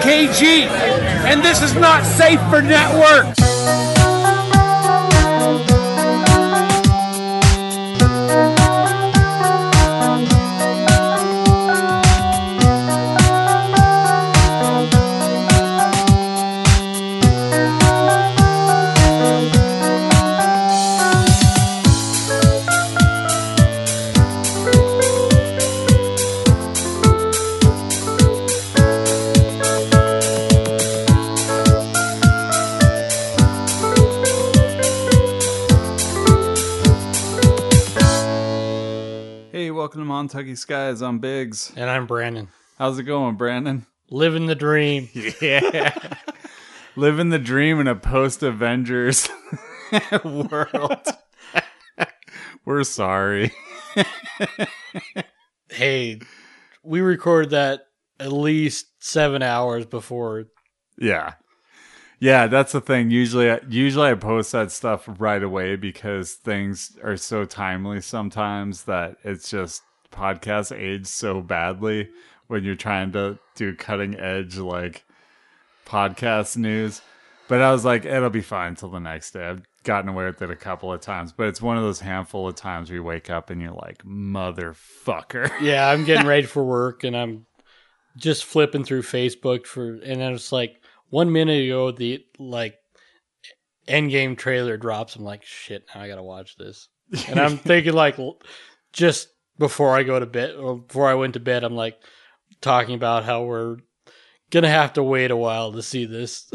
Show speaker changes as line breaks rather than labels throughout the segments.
KG, and this is not safe for networks.
Montucky Skies. I'm Biggs.
And I'm Brandon.
How's it going, Brandon?
Living the dream.
Yeah. Living the dream in a post Avengers world. We're sorry.
Hey, we record that at least seven hours before.
Yeah. Yeah, that's the thing. Usually I, usually I post that stuff right away because things are so timely sometimes that it's just podcasts age so badly when you're trying to do cutting edge like podcast news. But I was like, it'll be fine until the next day. I've gotten away with it a couple of times, but it's one of those handful of times where you wake up and you're like, motherfucker.
Yeah, I'm getting ready for work and I'm just flipping through Facebook for, and then it's like one minute ago, the like Endgame trailer drops. I'm like, shit, now I gotta watch this. And I'm thinking, like, just before I go to bed, or before I went to bed, I'm like talking about how we're gonna have to wait a while to see this.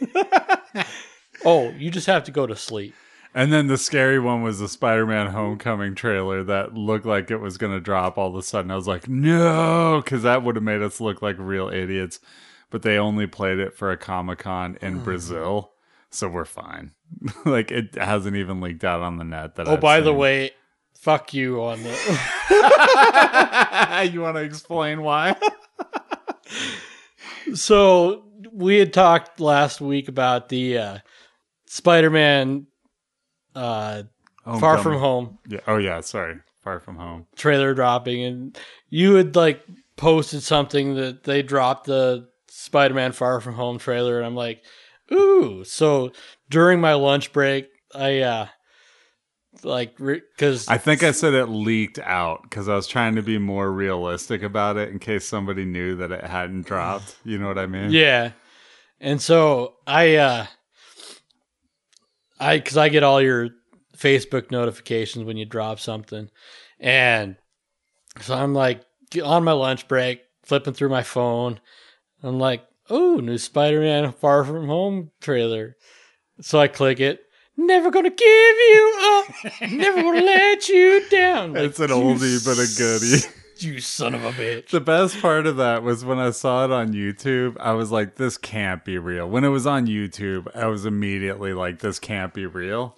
oh, you just have to go to sleep.
And then the scary one was the Spider Man Homecoming trailer that looked like it was going to drop all of a sudden. I was like, no, because that would have made us look like real idiots. But they only played it for a Comic Con
Hmm.
in Brazil. So we're fine. like, it hasn't even leaked out on the net. That
Oh,
I've
by the way, fuck you on the.
you want to explain why?
so we had talked last week about the uh, Spider-Man uh, Far From Home
Yeah. Oh, yeah. Sorry. Far From Home.
trailer dropping, and you had like posted something that they dropped the Spider-Man Far From Home trailer, and I'm like, ooh. So during my lunch break, I uh, like because
I think I said it leaked out because I was trying to be more realistic about it in case somebody knew that it hadn't dropped. You know what I mean?
Yeah. And so I uh I cuz I get all your Facebook notifications when you drop something. And so I'm like on my lunch break flipping through my phone. I'm like, "Oh, new Spider-Man Far From Home trailer." So I click it. Never gonna give you up. Never gonna let you down. Like,
It's an oldie but a goodie.
You son of a bitch.
The best part of that was when I saw it on YouTube, I was like, this can't be real. When it was on YouTube, I was immediately like, this can't be real.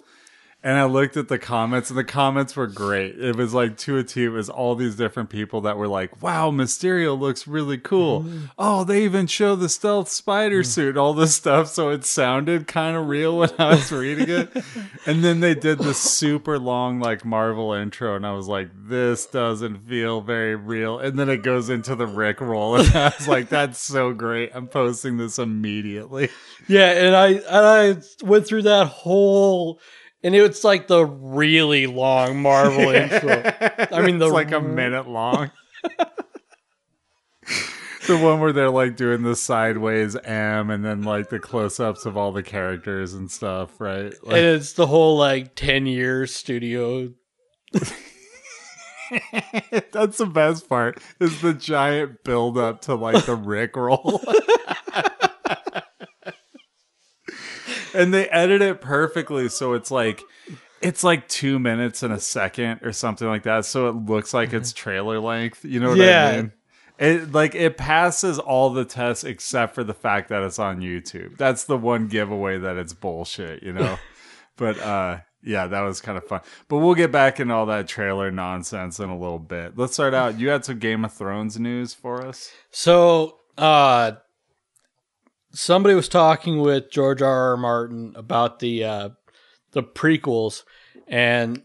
And I looked at the comments, and the comments were great. It was like to a T, it was all these different people that were like, wow, Mysterio looks really cool. Mm-hmm. Oh, they even show the stealth spider mm. suit, all this stuff. So it sounded kind of real when I was reading it. And then they did the super long, like Marvel intro, and I was like, this doesn't feel very real. And then it goes into the Rick roll, and I was like, that's so great. I'm posting this immediately.
Yeah, and I and I went through that whole and it's like the really long Marvel intro. I mean, the
it's like a minute long. the one where they're like doing the sideways M and then like the close ups of all the characters and stuff, right?
and it's the whole like 10 year studio.
that's the best part is the giant build up to like the Rick roll. And they edit it perfectly so it's like it's like two minutes and a second or something like that so it looks like it's trailer length you know what
Yeah.
i mean? It like it passes all the tests except for the fact that it's on youtube. That's the one giveaway that it's bullshit you know? But uh yeah that was kind of fun. But we'll get back into all that trailer nonsense in a little bit. Let's start out. You had some game of thrones news for us?
So, uh somebody was talking with George R. R. Martin about the uh the prequels and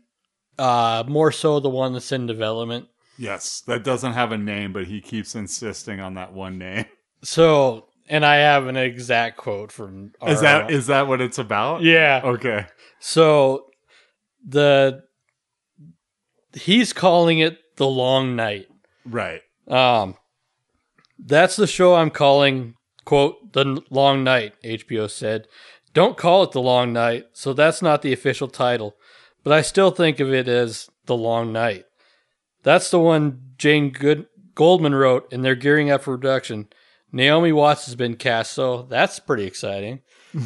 uh more so the one that's in development.
yes that doesn't have a name but he keeps insisting on that one name
So and I have an exact quote from.
Is
our-
that is that what it's about?
yeah?
Okay.
So the he's calling it the long night.
Right.
Um, that's the show I'm calling quote the long night. HBO said, "Don't call it the long night." So that's not the official title, but I still think of it as the long night. That's the one Jane Good Goldman wrote, and they're gearing up for production. Naomi Watts has been cast, so that's pretty exciting.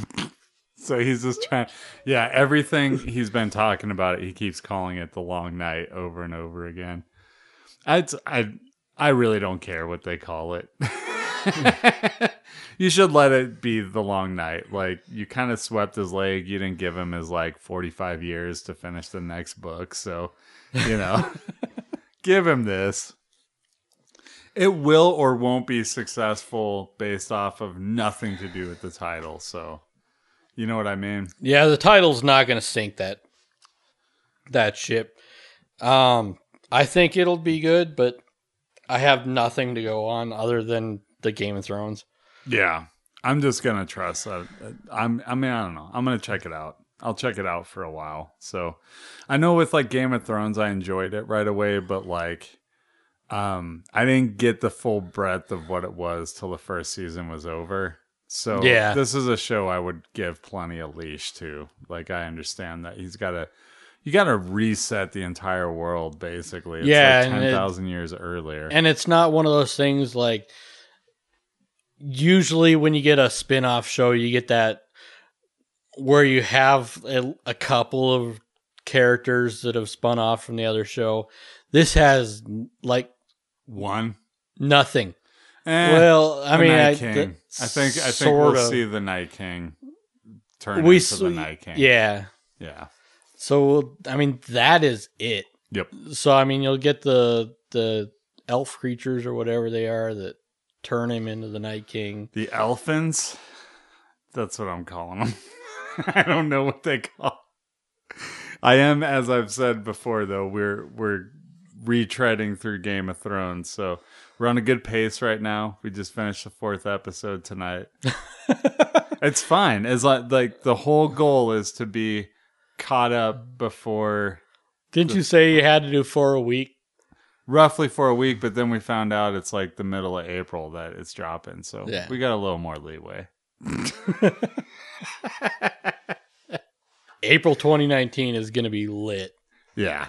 So he's just trying. Yeah, everything he's been talking about it, he keeps calling it the long night over and over again. I I I really don't care what they call it. you should let it be the long night. Like you kind of swept his leg. You didn't give him his like forty five years to finish the next book. So you know, give him this. It will or won't be successful based off of nothing to do with the title. So, you know what I mean?
Yeah, the title's not going to sink that that ship. Um, I think it'll be good, but I have nothing to go on other than the Game of Thrones.
Yeah, I'm just gonna trust. Uh, I'm. I mean, I don't know. I'm gonna check it out. I'll check it out for a while. So, I know with like Game of Thrones, I enjoyed it right away, but like, um, I didn't get the full breadth of what it was till the first season was over. So,
Yeah.
this is a show I would give plenty of leash to. Like, I understand that he's got to. You got to reset the entire world, basically. It's
Yeah,
like ten thousand years earlier.
And it's not one of those things like usually when you get a spin-off show, you get that where you have a, a couple of characters that have spun off from the other show. This has like
One.
nothing.
Eh.
well, I mean, I, th-
I think I think we'll
of.
see the Night King turn
we
into the Night King.
Yeah.
yeah,
So I mean, that is it.
yep.
So I mean, you'll get the the elf creatures or whatever they are that turn him into the Night King.
The Elfins. That's what I'm calling them. I don't know what they call. I am, as I've said before, though we're we're retreading through Game of Thrones, so we're on a good pace right now. We just finished the fourth episode tonight. it's fine. As like like the whole goal is to be caught up before
Didn't you say you had to do four a week?
Roughly for a week, but then we found out it's like the middle of April that it's dropping. So
Yeah.
we got a little more leeway.
April 2019 is going to be lit.
Yeah.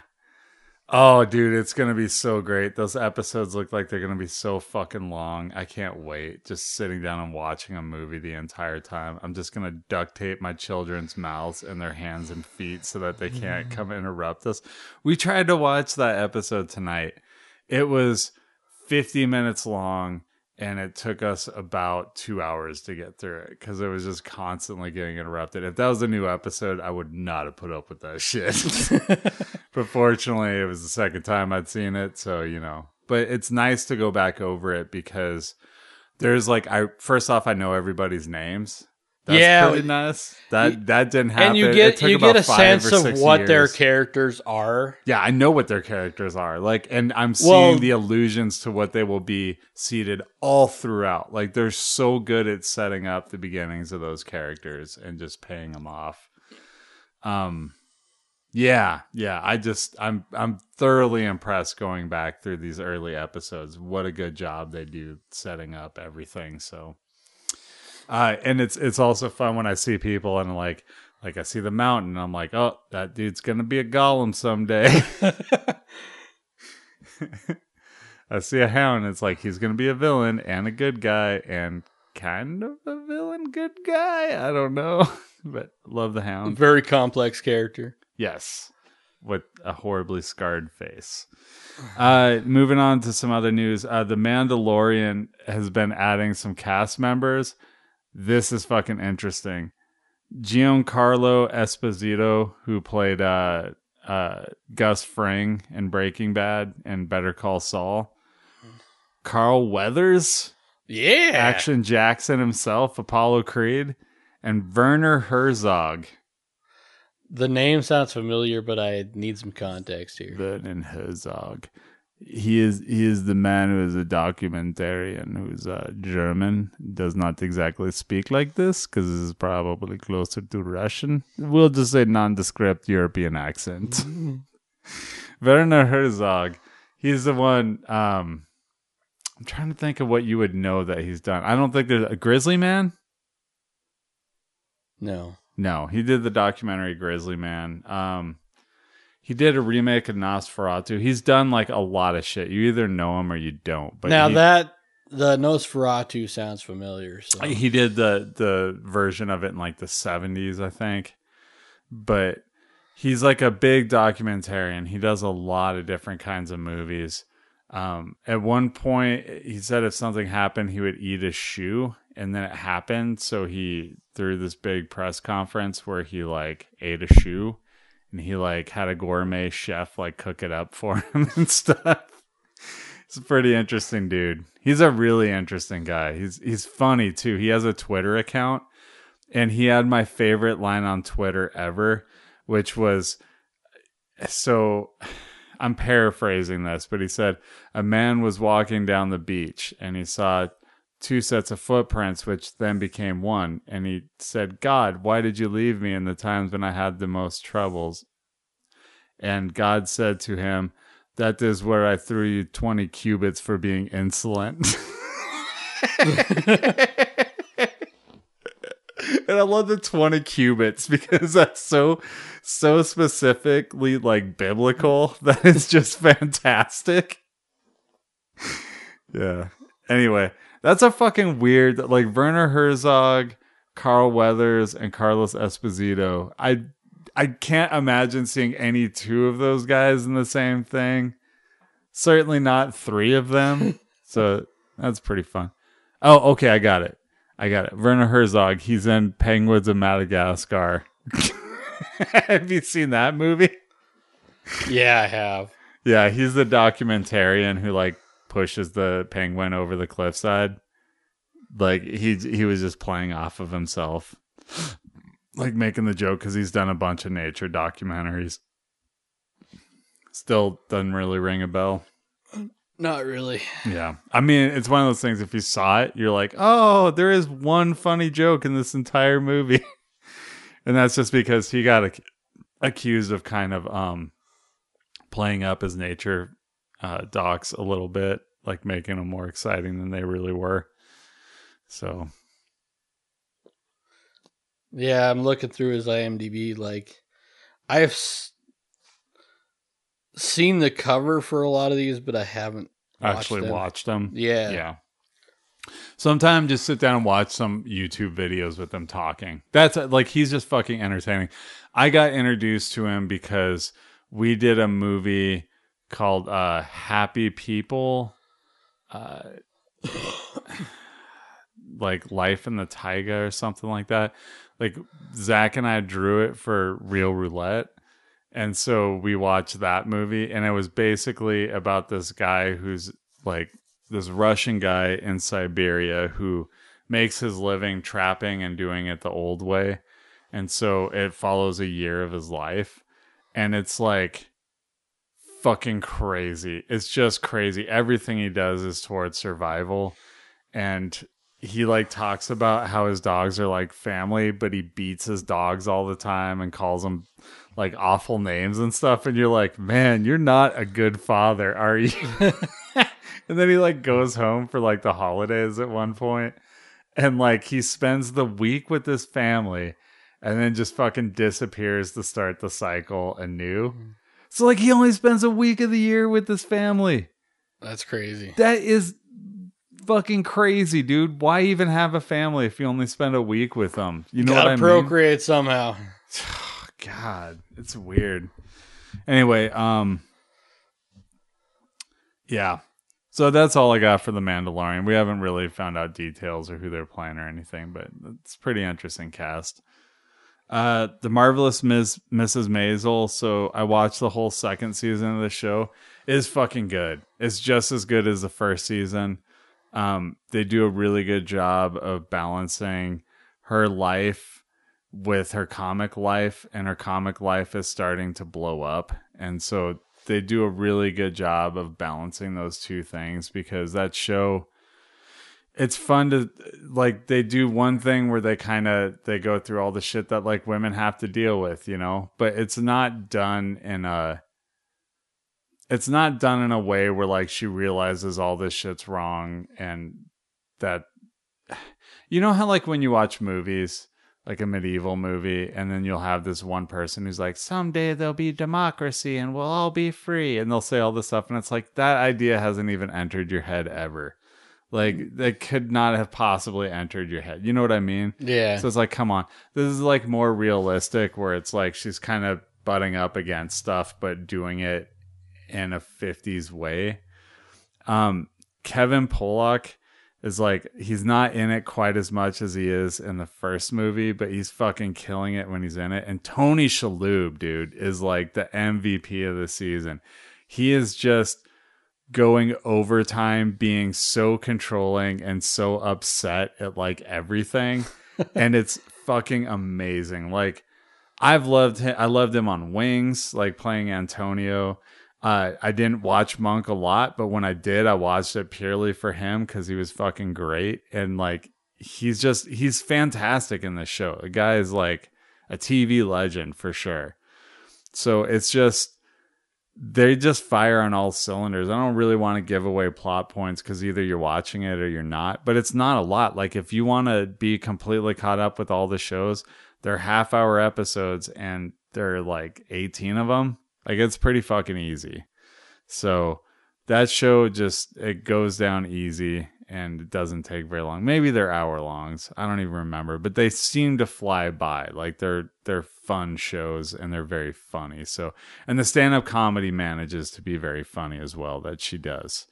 Oh, dude, it's gonna be so great. Those episodes look like they're gonna be so fucking long. I can't wait. Just sitting down and watching a movie the entire time. I'm just gonna duct tape my children's mouths and their hands and feet so that they can't mm. come interrupt us. We tried to watch that episode tonight. It was 50 minutes long and it took us about two hours to get through it because it was just constantly getting interrupted. If that was a new episode, I would not have put up with that shit. but fortunately, it was the second time I'd seen it, so you know. But it's nice to go back over it because there's like I first off I know everybody's names. That's
Yeah.
pretty nice. That that didn't happen.
and you get you get a sense of what their characters are.
Yeah, I know what their characters are. Like, and I'm seeing
Well-
the allusions to what they will be seated all throughout. Like, they're so good at setting up the beginnings of those characters and just paying them off. Um, yeah, yeah. I just, I'm, I'm thoroughly impressed going back through these early episodes. What a good job they do setting up everything. So, uh, and it's, it's also fun when I see people and like, like I see the mountain, I'm like, oh, that dude's gonna be a golem someday. I see a hound, it's like he's gonna be a villain and a good guy and kind of a villain, good guy. I don't know, but love the hound.
Very complex character.
Yes, with a horribly scarred face. Uh, moving on to some other news. Uh, the Mandalorian has been adding some cast members. This is fucking interesting. Giancarlo Esposito, who played uh, uh, Gus Fring in Breaking Bad and Better Call Saul. Carl Weathers,
Yeah.
Action Jackson himself, Apollo Creed, and Werner Herzog.
The name sounds familiar, but I need some context here.
Vernon Herzog. He is he is the man who is a documentarian who's uh, German. Does not exactly speak like this because this is probably closer to Russian. We'll just say nondescript European accent. Werner Herzog. He's the one. Um, I'm trying to think of what you would know that he's done. I don't think there's a Grizzly Man.
No.
No, he did the documentary Grizzly Man. Um, he did a remake of Nosferatu. He's done like a lot of shit. You either know him or you don't. But
now
he,
that the Nosferatu sounds familiar. So
he did the the version of it in like the 70s, I think. But he's like a big documentarian. He does a lot of different kinds of movies. Um, at one point, he said if something happened, he would eat a shoe, and then it happened. So he threw this big press conference where he like ate a shoe, and he like had a gourmet chef like cook it up for him and stuff. It's a pretty interesting dude. He's a really interesting guy. He's he's funny too. He has a Twitter account, and he had my favorite line on Twitter ever, which was so I'm paraphrasing this, but he said a man was walking down the beach and he saw two sets of footprints, which then became one. And he said, God, why did you leave me in the times when I had the most troubles? And God said to him, That is where I threw you 20 cubits for being insolent. and I love the 20 cubits because that's so so specifically like biblical that it's just fantastic. yeah. Anyway, that's a fucking weird like Werner Herzog, Carl Weathers, and Carlos Esposito. I I can't imagine seeing any two of those guys in the same thing. Certainly not three of them. so that's pretty fun. Oh, okay, I got it. I got it. Werner Herzog. He's in Penguins of Madagascar. have you seen that movie?
yeah, I have.
Yeah, he's the documentarian who like pushes the penguin over the cliffside. Like he he was just playing off of himself, like making the joke because he's done a bunch of nature documentaries. Still doesn't really ring a bell.
Not really.
Yeah. I mean, it's one of those things if you saw it, you're like, "Oh, there is one funny joke in this entire movie." and that's just because he got ac- accused of kind of um playing up his nature uh docs a little bit, like making them more exciting than they really were. So,
Yeah, I'm looking through his IMDb. Like, I've s- seen the cover for a lot of these, but I haven't watched
actually
them.
watched them.
Yeah.
Yeah. Sometime just sit down and watch some YouTube videos with them talking. That's like he's just fucking entertaining. I got introduced to him because we did a movie called uh Happy People uh like Life in the Taiga or something like that. Like Zach and I drew it for Real Roulette. And so we watched that movie and it was basically about this guy who's like this Russian guy in Siberia who makes his living trapping and doing it the old way. And so it follows a year of his life. And it's like fucking crazy. It's just crazy. Everything he does is towards survival. And he like talks about how his dogs are like family, but he beats his dogs all the time and calls them like awful names and stuff. And you're like, man, you're not a good father, are you? and then he like goes home for like the holidays at one point and like he spends the week with his family and then just fucking disappears to start the cycle anew. Mm. So like he only spends a week of the year with his family.
That's crazy.
That is fucking crazy, dude. Why even have a family if you only spend a week with them? You know
Gotta
what I mean?
procreate somehow.
God, it's weird. Anyway, um yeah. So that's all I got for the Mandalorian. We haven't really found out details or who they're playing or anything, but it's pretty interesting cast. Uh The Marvelous Miss Mrs. Maisel, so I watched the whole second season of the show. Is fucking good. It's just as good as the first season. Um they do a really good job of balancing her life with her comic life and her comic life is starting to blow up and so they do a really good job of balancing those two things because that show it's fun to like they do one thing where they kind of they go through all the shit that like women have to deal with, you know, but it's not done in a it's not done in a way where like she realizes all this shit's wrong and that you know how like when you watch movies like a medieval movie and then you'll have this one person who's like someday there'll be democracy and we'll all be free and they'll say all this stuff and it's like that idea hasn't even entered your head ever like that could not have possibly entered your head you know what i mean
Yeah.
so it's like come on this is like more realistic where it's like she's kind of butting up against stuff but doing it in a 50s way um Kevin Pollak is like he's not in it quite as much as he is in the first movie, but he's fucking killing it when he's in it. And Tony Shalhoub, dude, is like the MVP of the season. He is just going overtime, being so controlling and so upset at like everything, and it's fucking amazing. Like I've loved him. I loved him on Wings, like playing Antonio. Uh, I didn't watch Monk a lot, but when I did, I watched it purely for him because he was fucking great. And like, he's just, he's fantastic in this show. The guy is like a TV legend for sure. So it's just, they just fire on all cylinders. I don't really want to give away plot points because either you're watching it or you're not, but it's not a lot. Like, if you want to be completely caught up with all the shows, they're half hour episodes and there are like 18 of them. Like it's pretty fucking easy. So that show just it goes down easy and it doesn't take very long. Maybe they're hour longs. I don't even remember, but they seem to fly by. Like they're they're fun shows and they're very funny. So and the stand-up comedy manages to be very funny as well that she does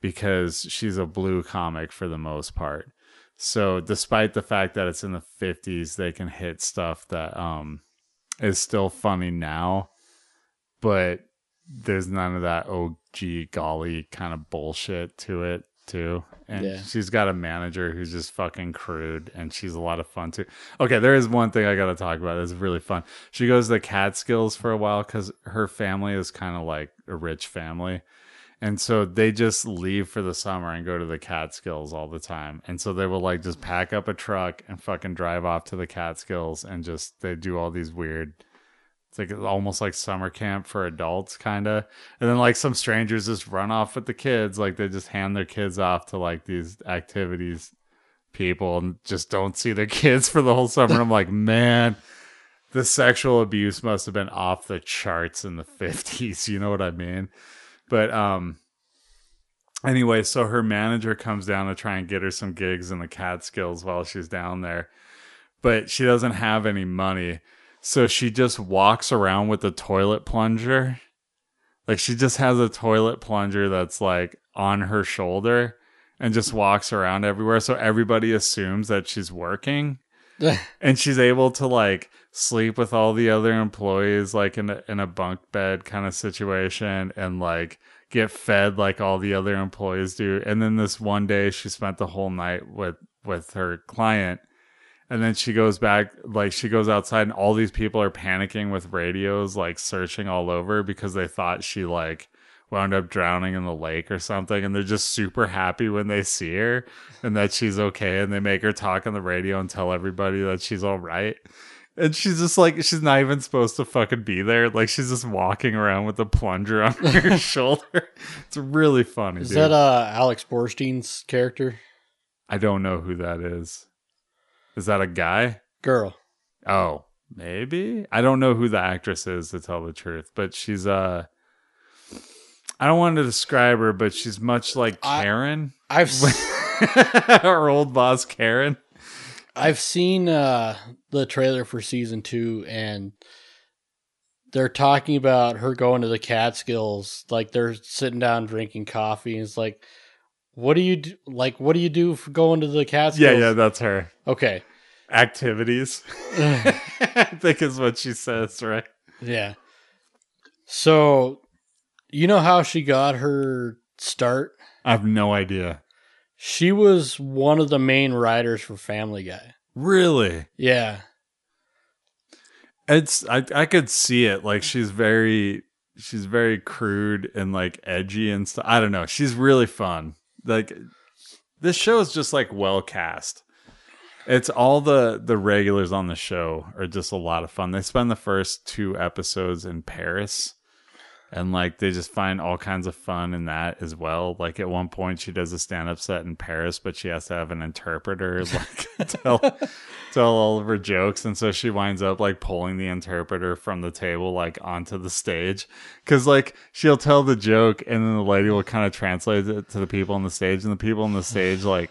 because she's a blue comic for the most part. So despite the fact that it's in the 50s, they can hit stuff that um is still funny now, but there's none of that oh gee golly kind of bullshit to it too. And
Yeah.
she's got a manager who's just fucking crude and she's a lot of fun too. Okay, there is one thing I got to talk about. It's really fun. She goes to the Catskills for a while cuz her family is kind of like a rich family. And so they just leave for the summer and go to the Catskills all the time. And so they will like just pack up a truck and fucking drive off to the Catskills and just they do all these weird it's like almost like summer camp for adults kind of. And then like some strangers just run off with the kids like they just hand their kids off to like these activities people and just don't see their kids for the whole summer. I'm like, "Man, the sexual abuse must have been off the charts in the 50s, you know what I mean?" But um anyway, so her manager comes down to try and get her some gigs in the Catskills while she's down there. But she doesn't have any money. So she just walks around with a toilet plunger. Like she just has a toilet plunger that's like on her shoulder and just walks around everywhere. So everybody assumes that she's working and she's able to like sleep with all the other employees like in a, in a bunk bed kind of situation and like get fed like all the other employees do and then this one day she spent the whole night with with her client and then she goes back like she goes outside and all these people are panicking with radios like searching all over because they thought she like wound up drowning in the lake or something. And they're just super happy when they see her and that she's okay. And they make her talk on the radio and tell everybody that she's all right. And she's just like she's not even supposed to fucking be there. Like she's just walking around with a plunger on her shoulder. It's really funny
Is
dude.
that uh Alex Borstein's character?
i don't know who that is is that a guy
Girl.
Oh, maybe. I don't know who the actress is to tell the truth, but she's uh I don't want to describe her, but she's much like Karen.
I've s-
Our old boss Karen.
I've seen uh the trailer for season 2 and they're talking about her going to the Catskills like they're sitting down drinking coffee and it's like what do you do like what do you do for going to the Catskills?
Yeah, yeah, that's her.
Okay.
Activities. I think is what she says, right?
Yeah. So, you know how she got her start?
I have no idea.
She was one of the main writers for Family Guy.
Really?
Yeah.
It's I I could see it. Like she's very she's very crude and like edgy and stuff. I don't know. She's really fun. Like this show is just like well cast. It's all the the regulars on the show are just a lot of fun. They spend the first two episodes in Paris and like they just find all kinds of fun in that as well. Like at one point she does a stand up set in Paris, but she has to have an interpreter like tell tell all of her jokes and so she winds up like pulling the interpreter from the table like onto the stage cuz like she'll tell the joke and then the lady will kind of translate it to the people on the stage and the people on the stage like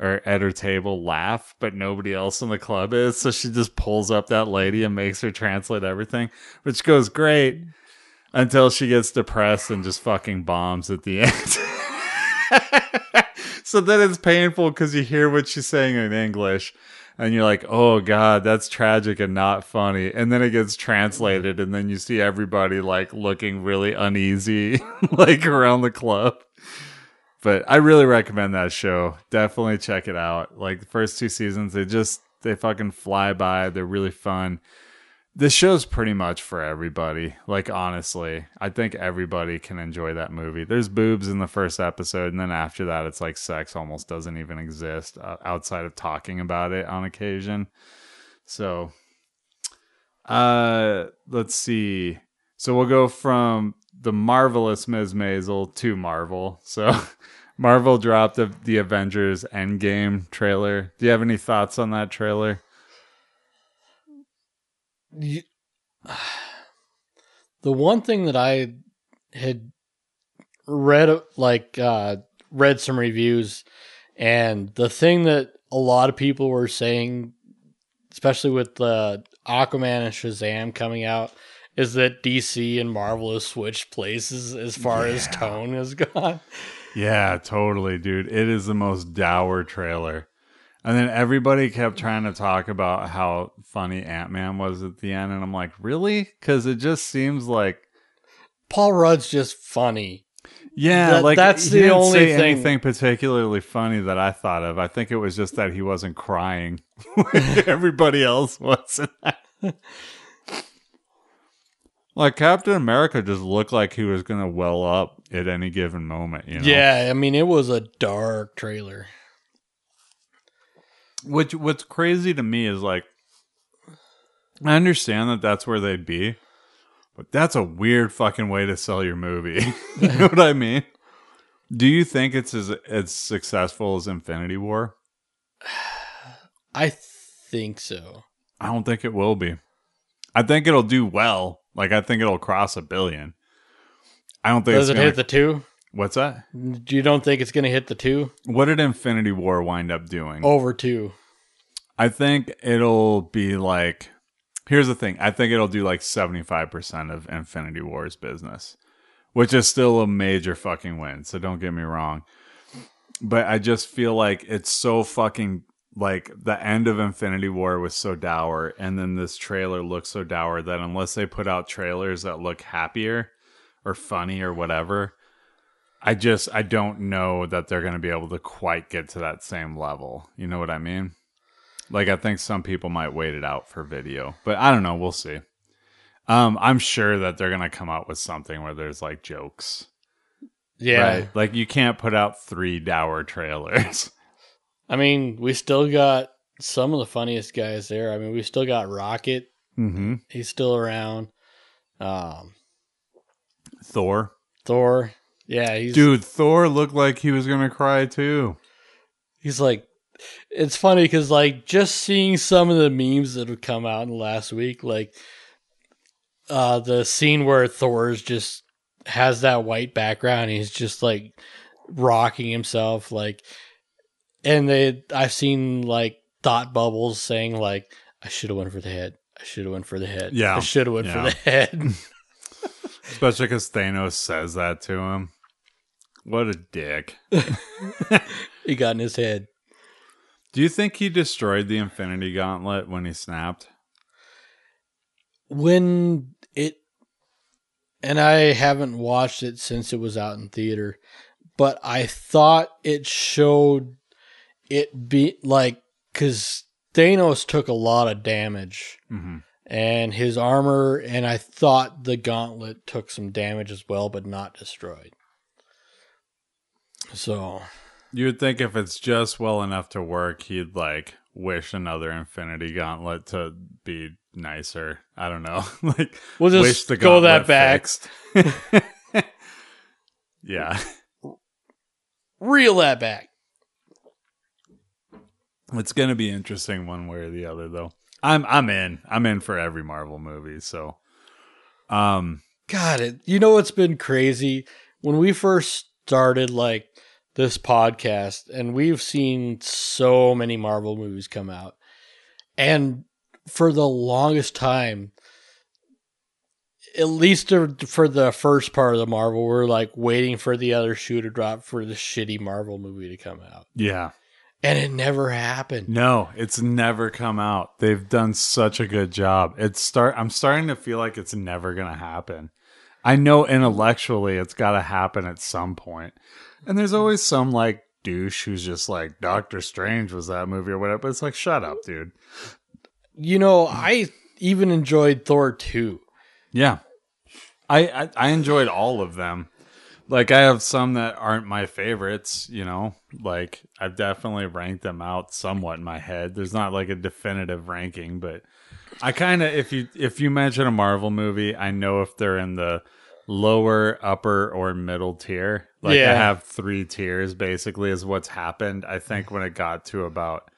or at her table laugh, but nobody else in the club is. So she just pulls up that lady and makes her translate everything, which goes great until she gets depressed and just fucking bombs at the end. so then it's painful because you hear what she's saying in English and you're like, oh God, that's tragic and not funny. And then it gets translated and then you see everybody like looking really uneasy, like around the club. But I really recommend that show. Definitely check it out. Like the first two seasons, they just, they fucking fly by. They're really fun this show's pretty much for everybody. Like honestly, I think everybody can enjoy that movie. There's boobs in the first episode, and then after that, it's like sex almost doesn't even exist uh, outside of talking about it on occasion. So, uh, let's see. So we'll go from the marvelous Ms. Maisel to Marvel. So. Marvel dropped the, the Avengers Endgame trailer. Do you have any thoughts on that trailer?
You, the one thing that I had read like uh read some reviews and the thing that a lot of people were saying especially with the Aquaman and Shazam coming out is that DC and Marvel has switched places as far yeah. as tone has gone.
Yeah, totally, dude. It is the most dour trailer. And then everybody kept trying to talk about how funny Ant Man was at the end, and I'm like, really? Because it just seems like
Paul Rudd's just funny.
Yeah, that, like that's the only thing. anything particularly funny that I thought of. I think it was just that he wasn't crying. When everybody else was. like Captain America just looked like he was gonna well up at any given moment. You know?
Yeah, I mean it was a dark trailer.
Which what's crazy to me is like I understand that that's where they'd be, but that's a weird fucking way to sell your movie. you know what I mean? Do you think it's as as successful as Infinity War?
I think so.
I don't think it will be. I think it'll do well. Like I think it'll cross a billion. I don't think
Does it
gonna...
hit the two?
What's that?
You don't think it's going to hit the two?
What did Infinity War wind up doing?
Over two.
I think it'll be like. Here's the thing. I think it'll do like 75% of Infinity War's business, which is still a major fucking win. So don't get me wrong. But I just feel like it's so fucking like the end of Infinity War was so dour, and then this trailer looks so dour that unless they put out trailers that look happier or funny or whatever, I just I don't know that they're going to be able to quite get to that same level. You know what I mean? Like I think some people might wait it out for video, but I don't know. We'll see. Um, I'm sure that they're going to come out with something where there's like jokes.
Yeah, right?
like you can't put out three dour trailers.
I mean, we still got some of the funniest guys there. I mean, we still got Rocket.
Mm-hmm.
He's still around. Um,
Thor.
Thor. Yeah, he's
dude. Thor looked like he was gonna cry too.
He's like, it's funny because like just seeing some of the memes that have come out in the last week, like uh the scene where Thor's just has that white background, he's just like rocking himself, like, and they I've seen like thought bubbles saying like, I should have went for the head. I should have went for the head.
Yeah,
I should have went yeah. for the head.
Especially because Thanos says that to him. What a dick.
he got in his head.
Do you think he destroyed the Infinity Gauntlet when he snapped?
When it, and I haven't watched it since it was out in theater, but I thought it showed it be like, because Thanos took a lot of damage.
Mm-hmm.
and his armor, and I thought the gauntlet took some damage as well, but not destroyed. So
You would think if it's just well enough to work, he'd like wish another Infinity Gauntlet to be nicer. I don't know. like
We'll just go that back.
yeah.
reel that back.
It's gonna be interesting one way or the other though. I'm I'm in. I'm in for every Marvel movie, so um
God, it, you know what's been crazy? When we first started like this podcast, and we've seen so many Marvel movies come out, and for the longest time, at least for the first part of the Marvel, we're like waiting for the other shoe to drop for the shitty Marvel movie to come out,
yeah.
and it never happened.
No, it's never come out. They've done such a good job. It's start I'm starting to feel like it's never going to happen. I know intellectually it's got to happen at some point. And there's always some like douche who's just like Doctor Strange was that movie or whatever. But it's like shut up, dude.
You know, I even enjoyed Thor 2.
Yeah. I, I I enjoyed all of them. Like I have some that aren't my favorites, you know. Like I've definitely ranked them out somewhat in my head. There's not like a definitive ranking, but I kind of if you if you mention a Marvel movie, I know if they're in the lower, upper, or middle tier. Like I have three tiers basically is what's happened. I think when it got to about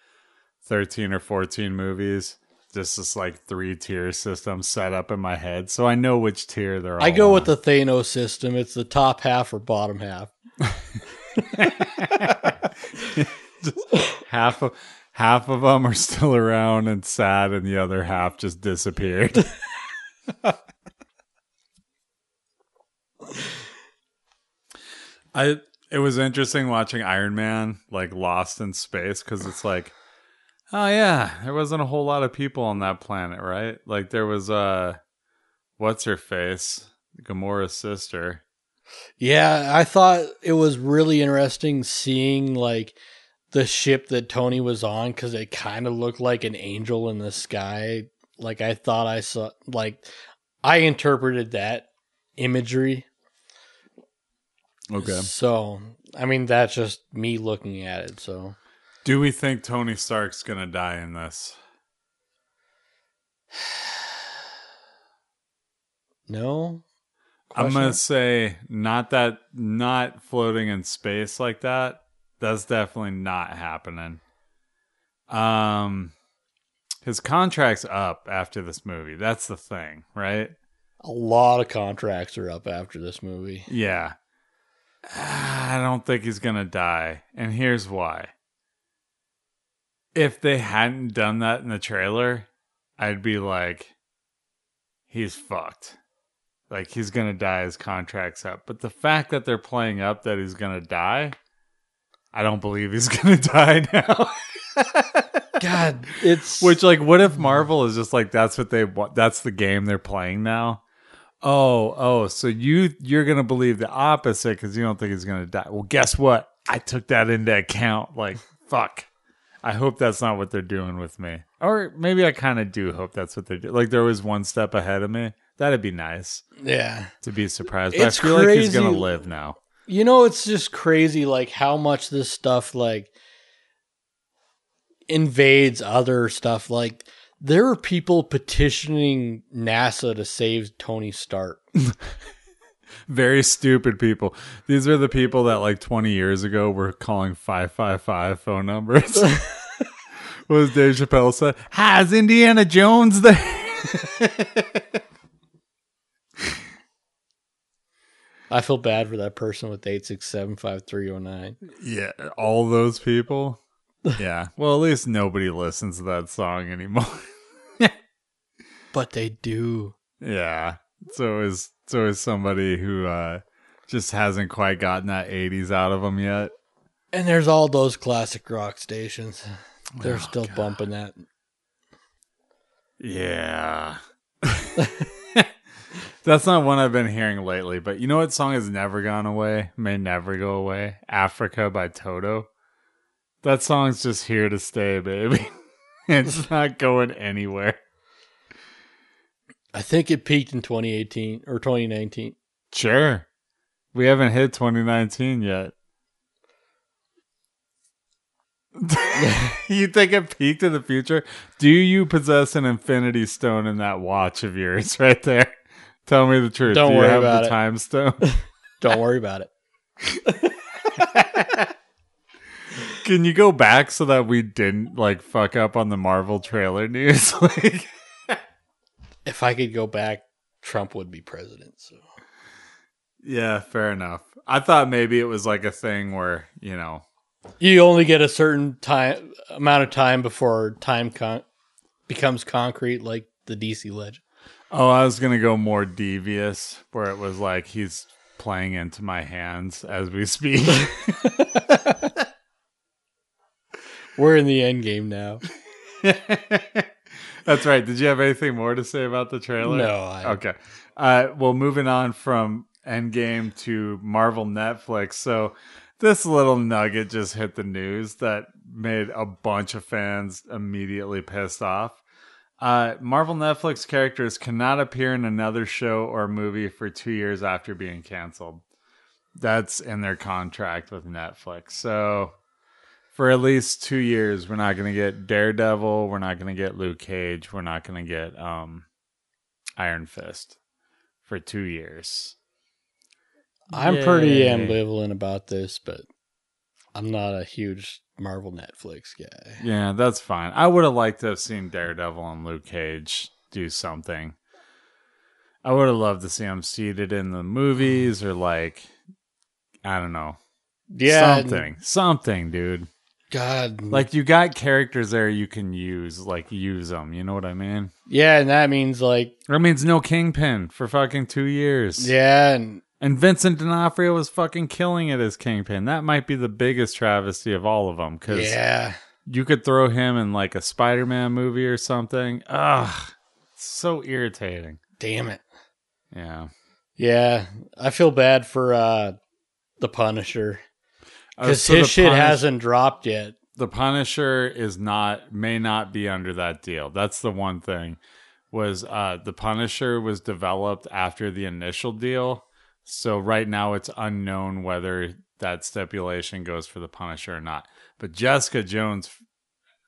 13 or 14 movies, just this like three tier system set up in my head. So I know which tier they're
I go
on.
with the Thanos system. It's the top half or bottom half.
half of half of them are still around and sad and the other half just disappeared. I it was interesting watching Iron Man like lost in space cuz it's like oh yeah, there wasn't a whole lot of people on that planet, right? Like there was uh what's her face? Gamora's sister.
Yeah, I thought it was really interesting seeing like the ship that Tony was on because it kind of looked like an angel in the sky. Like I thought I saw, like I interpreted that imagery.
Okay.
So, I mean, that's just me looking at it. So,
Do we think Tony Stark's going to die in this?
no.
I'm gonna say not that not floating in space like that. That's definitely not happening. Um his contract's up after this movie. That's the thing, right?
A lot of contracts are up after this movie.
Yeah. I don't think he's gonna die. And here's why. If they hadn't done that in the trailer, I'd be like, he's fucked. Like he's gonna die, his contract's up. But the fact that they're playing up that he's gonna die, I don't believe he's gonna die now.
God, it's
Which, like, what if Marvel is just like that's what they want? That's the game they're playing now. Oh, oh, so you you're gonna believe the opposite because you don't think he's gonna die. Well, guess what? I took that into account. Like, fuck. I hope that's not what they're doing with me, or maybe I kind of do hope that's what they're doing. Like, there was one step ahead of me. That'd be nice
yeah.
to be surprised. But
It's
I feel like he's gonna live now.
You know, it's just crazy, like how much this stuff like invades other stuff. Like there are people petitioning NASA to save Tony Stark.
Very stupid people. These are the people that like 20 years ago were calling 555 phone numbers. what was Dave Chappelle said? "Has Indiana Jones there?
I feel bad for that person with eight six seven five three zero nine.
yeah, all those people. Yeah. Well, at least nobody listens to that song anymore.
But they do.
yeah. So is so is somebody who uh just hasn't quite gotten that 80s out of them yet.
And there's all those classic rock stations. They're
Oh,
still
God.
bumping that.
Yeah. That's not one I've been hearing lately, but you know what song has never gone away, may never go away? Africa by Toto. That song's just here to stay, baby. it's not going anywhere.
I think it peaked in 2018 or 2019.
Sure. We haven't hit 2019 yet. you think it peaked in the future? Do you possess an infinity stone in that watch of yours right there? Tell me the truth.
Don't
Do you
worry
have
about
the
it.
time stone?
Don't worry about it.
Can you go back so that we didn't like fuck up on the Marvel trailer news? like
If I could go back, Trump would be president. So
Yeah, fair enough. I thought maybe it was like a thing where, you know,
you only get a certain time amount of time before time con- becomes concrete, like the DC legend.
Oh, I was gonna go more devious, where it was like he's playing into my hands as we speak.
We're in the end game now.
That's right. Did you have anything more to say about the trailer?
No, I-
Okay. Uh, well, moving on from Endgame to Marvel Netflix. So this little nugget just hit the news that made a bunch of fans immediately pissed off. Uh, Marvel Netflix characters cannot appear in another show or movie for two years after being canceled. That's in their contract with Netflix. So for at least two years, we're not going to get Daredevil. We're not going to get Luke Cage. We're not going to get um, Iron Fist for two years.
I'm pretty ambivalent about this, but I'm not a huge Marvel Netflix guy.
Yeah, that's fine. I would have liked to have seen Daredevil and Luke Cage do something. I would have loved to see them seated in the movies or like, I don't know,
Yeah,
something, something, dude.
God,
Like you got characters there you can use, like use them. You know what I mean?
yeah, and that means like,
That means no Kingpin for fucking two years.
yeah, and
And Vincent D'Onofrio was fucking killing it as Kingpin. That might be the biggest travesty of all of them because
yeah,
you could throw him in like a Spider-Man movie or something. Ugh, so irritating.
damn it.
Yeah,
Yeah, I feel bad for uh the Punisher
Uh,
because
so
his shit
Punish-
hasn't dropped yet.
The Punisher is not may not be under that deal. That's the one thing. Was uh the Punisher was developed after the initial deal, so right now it's unknown whether that stipulation goes for the Punisher or not. But Jessica Jones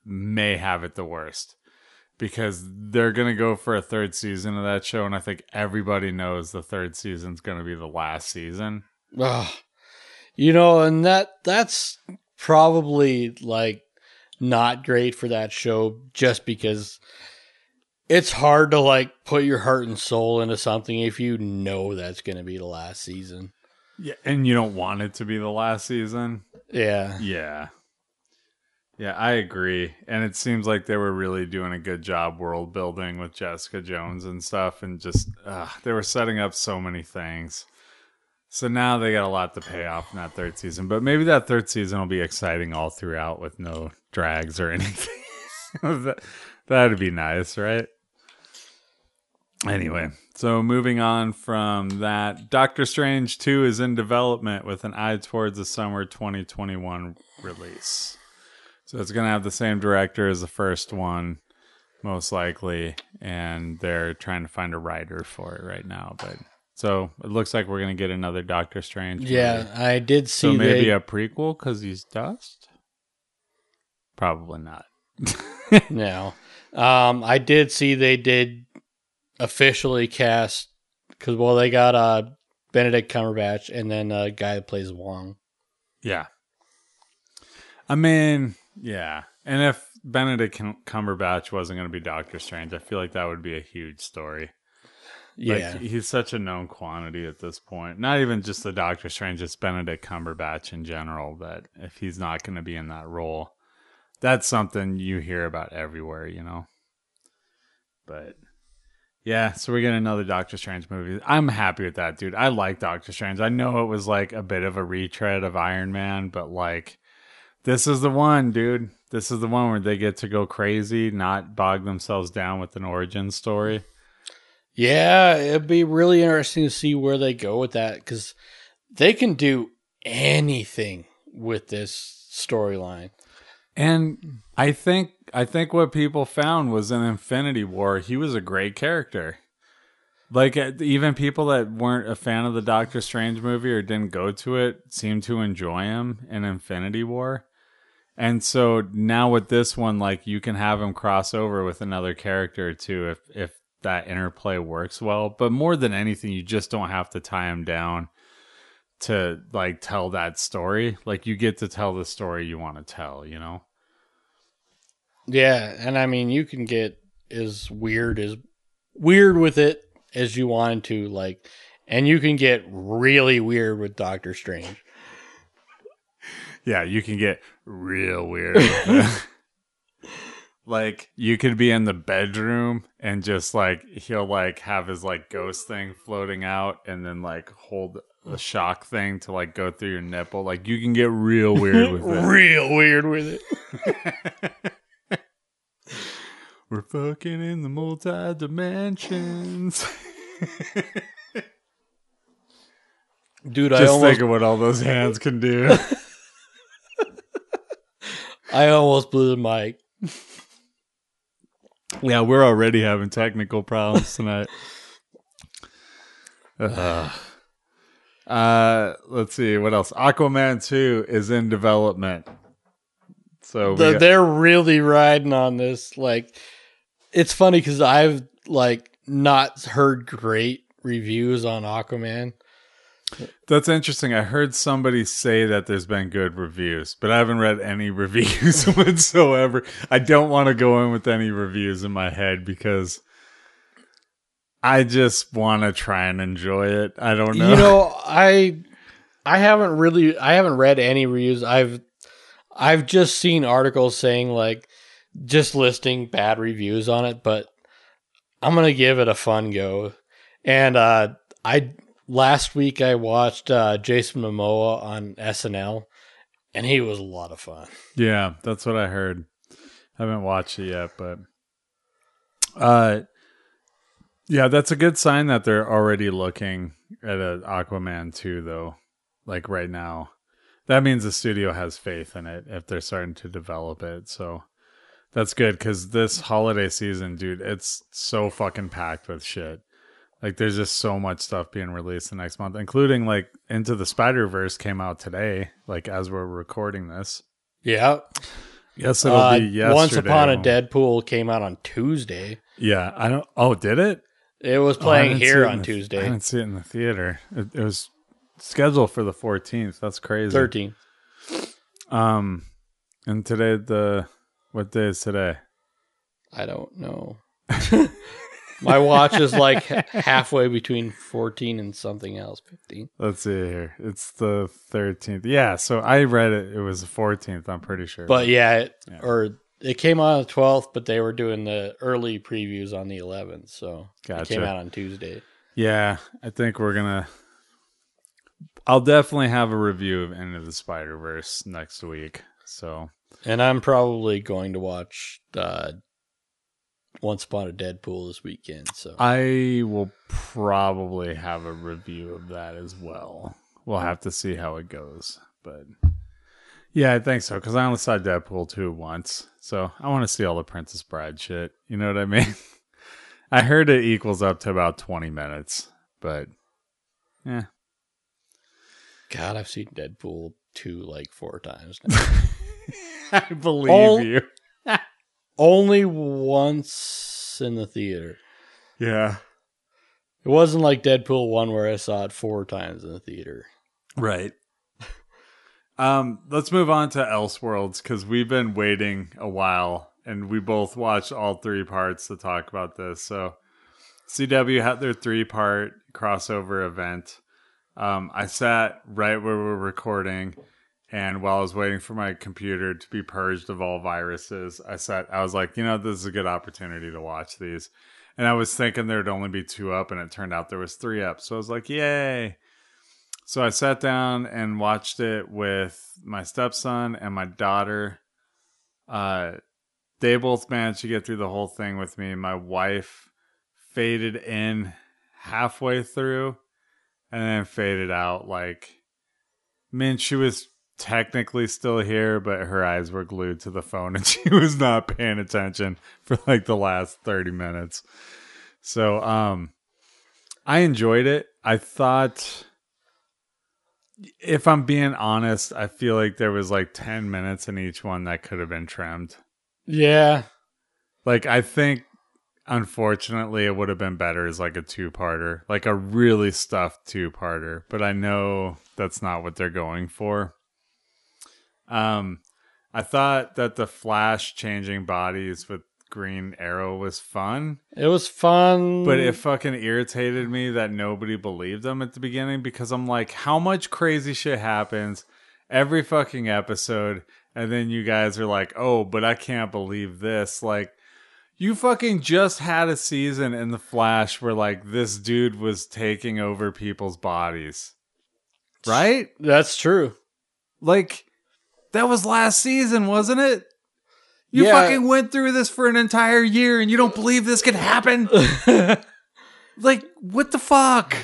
may have it the worst because they're going to go for a third season of that show and I think everybody knows the third season's going to be the last season.
Ugh. You know, and that that's probably like not great for that show just because it's hard to like put your heart and soul into something if you know that's going to be the last season.
Yeah, and you don't want it to be the last season.
Yeah.
Yeah. Yeah, I agree. And it seems like they were really doing a good job world building with Jessica Jones and stuff. And just, uh, they were setting up so many things. So now they got a lot to pay off in that third season. But maybe that third season will be exciting all throughout with no drags or anything. that, that'd be nice, right? Anyway, so moving on from that, Doctor Strange 2 is in development with an eye towards the summer 2021 release. So it's going to have the same director as the first one, most likely, and they're trying to find a writer for it right now. But so it looks like we're going to get another Doctor Strange. movie.
Yeah, I did see
So maybe
they,
a prequel because he's dust? Probably not.
No. Um, I did see they did officially cast because well they got uh Benedict Cumberbatch and then a guy that plays Wong.
Yeah. I mean, yeah. And if Benedict Cumberbatch wasn't going to be Doctor Strange, I feel like that would be a huge story. Like,
Yeah,
he's such a known quantity at this point. Not even just the Doctor Strange, just Benedict Cumberbatch in general. That if he's not going to be in that role, that's something you hear about everywhere, you know. But yeah, so we're getting another Doctor Strange movie. I'm happy with that, dude. I like Doctor Strange. I know it was like a bit of a retread of Iron Man, but like this is the one, dude. This is the one where they get to go crazy, not bog themselves down with an origin story.
yeah, it'd be really interesting to see where they go with that because they can do anything with this storyline.
And I think I think what people found was in Infinity War, he was a great character. Like uh, even people that weren't a fan of the Doctor Strange movie or didn't go to it seemed to enjoy him in Infinity War. And so now with this one, like you can have him cross over with another character too, if if that interplay works well. But more than anything, you just don't have to tie him down to like tell that story. Like you get to tell the story you want to tell, you know?
Yeah, and I mean you can get as weird as weird with it as you want to, like and you can get really weird with Doctor Strange.
Yeah, you can get real weird. like you could be in the bedroom and just like he'll like have his like ghost thing floating out and then like hold the shock thing to like go through your nipple. Like you can get real weird with it.
real weird with it.
We're fucking in the multi dimensions.
Dude, I
Just
almost
think of what all those hands can do.
I almost blew the mic.
yeah, we're already having technical problems tonight. Ugh. Uh, let's see what else. Aquaman two is in development. So
The-
got-
they're really riding on this. Like, it's funny because I've like not heard great reviews on Aquaman.
that's interesting. I heard somebody say that there's been good reviews, but I haven't read any reviews whatsoever. I don't want to go in with any reviews in my head because I just want to try and enjoy it. I don't know.
You know, I I haven't really I haven't read any reviews. I've I've just seen articles saying like just listing bad reviews on it, but I'm gonna give it a fun go. And uh I last week I watched uh Jason Momoa on SNL and he was a lot of fun.
Yeah, that's what I heard. I haven't watched it yet, but uh yeah, that's a good sign that they're already looking at an Aquaman 2 though. Like right now. That means the studio has faith in it if they're starting to develop it. So that's good cuz this holiday season, dude, it's so fucking packed with shit. Like there's just so much stuff being released the next month, including like Into the Spider-Verse came out today, like as we're recording this.
Yeah.
Yes, it'll
Uh,
be yesterday.
Once Upon a Deadpool came out on Tuesday.
Yeah, I don't. Oh, did it?
It was
Oh,
playing
didn't
here on
the- I didn't see it in the theater. It, it was scheduled for the 14th. That's crazy.
13.
Um, and today the what day is today?
I don't know. My watch is like halfway between 14 and something else. 15.
Let's see here. It's the 13th. Yeah, so I read it. It was the 14th. I'm pretty sure.
But yeah, it,
Yeah.
or it came out on the 12th, but they were doing the early previews on the 11th. So it came out on Tuesday.
yeah, I think we're gonna. I'll definitely have a review of Into the Spider Verse next week. So
And I'm probably going to watch uh, Once Upon a Deadpool this weekend. So
I will probably have a review of that as well. We'll have to see how it goes, but yeah, I think so because I only saw Deadpool two once, so I want to see all the Princess Bride shit. You know what I mean? I heard it equals up to about twenty minutes, but yeah,
God, I've seen Deadpool 2 like four times now.
I believe
All-
you.
Only once in the theater.
Yeah,
It wasn't like Deadpool 1 where I saw it four times in the theater.
Right. Um, let's move on to Elseworlds because we've been waiting a while and we both watched all three parts to talk about this. So, CW had their three part crossover event. Um, I sat right where we're recording, and while I was waiting for my computer to be purged of all viruses, I sat. I was like, you know, this is a good opportunity to watch these. And I was thinking there'd only be two up, and it turned out there was three up. So I was like, yay! So I sat down and watched it with my stepson and my daughter. Uh, they both managed to get through the whole thing with me. My wife faded in halfway through and then faded out. Like, I mean, she was technically still here, but her eyes were glued to the phone and she was not paying attention for like the last 30 minutes. So, um, I enjoyed it. I thought, if I'm being honest, I feel like there was like 10 minutes in each one that could have been trimmed.
Yeah.
Like, I think, unfortunately, it would have been better as like a two parter, like a really stuffed two parter. But I know that's not what they're going for. Um, I thought that the Flash changing bodies with Green Arrow was fun.
It was fun.
But it fucking irritated me that nobody believed them at the beginning because I'm like, how much crazy shit happens every fucking episode, and then you guys are like, oh, but I can't believe this. Like, you fucking just had a season in the Flash where like this dude was taking over people's bodies, right?
That's true.
Like, that was last season, wasn't it? You
Yeah.
fucking went through this for an entire year and you don't believe this could happen? like what the fuck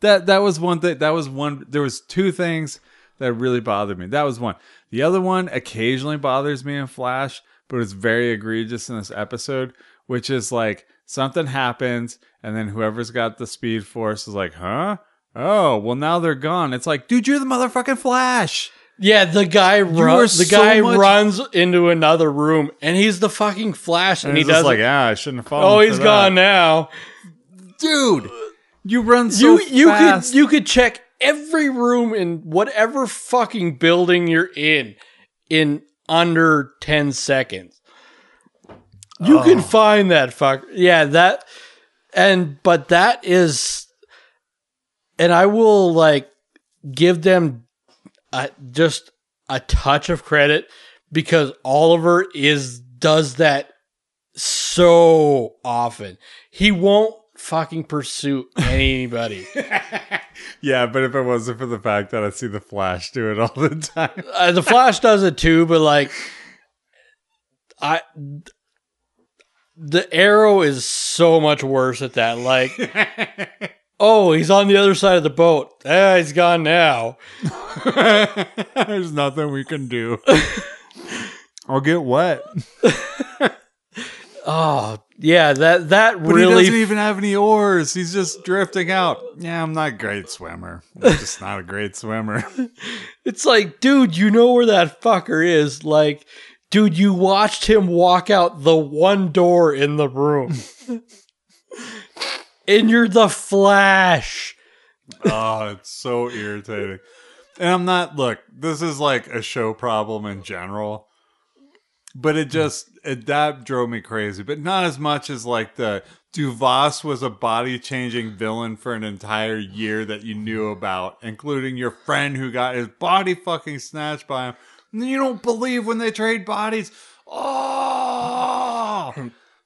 that that was one thing that was one there was two things that really bothered me that was one the other one occasionally bothers me in flash but it's very egregious in this episode which is like something happens and then whoever's got the speed force is like huh oh well now they're gone it's like dude you're the motherfucking flash
Yeah, the guy runs. The
so
guy
much-
runs into another room, and he's the fucking Flash, and,
and
he does
like
like,
ah i shouldn't have fallen
"Oh, he's
that."
gone now."
dude you run so
you you
fast.
could you could check every room in whatever fucking building you're in in under ten seconds. You
Oh.
can find that fuck. Yeah, that and but that is, and I will like give them just a touch of credit because Oliver is does that so often. He won't fucking pursue anybody.
Yeah, but if it wasn't for the fact that I see the Flash do it all the time.
uh, the Flash does it too, but like, I the Arrow is so much worse at that. Like, oh, he's on the other side of the boat. Ah, he's gone now.
There's nothing we can do. I'll get wet.
Oh, yeah, that that
But he doesn't even have any oars. He's just drifting out. Yeah, I'm not a great swimmer. I'm just not a great swimmer.
It's like, dude, you know where that fucker is. Like, dude, you watched him walk out the one door in the room. And you're the Flash.
oh, it's so irritating. And I'm not look, this is like a show problem in general. But it hmm. just it, that drove me crazy. But not as much as like the Duvas was a body changing villain for an entire year that you knew about, including your friend who got his body fucking snatched by him. And you don't believe when they trade bodies. Oh,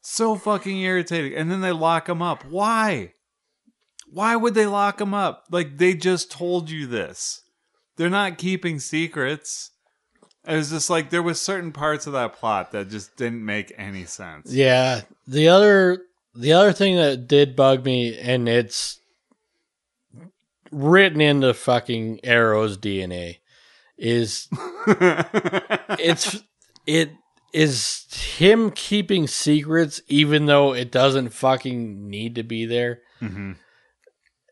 so fucking irritating. And then they lock him up. Why? Why would they lock him up? Like they just told you this. They're not keeping secrets. It was just like there was certain parts of that plot that just didn't make any sense.
Yeah. The other the other thing that did bug me, and it's written into fucking Arrow's DNA, is it's it is him keeping secrets even though it doesn't fucking need to be there.
Mhm.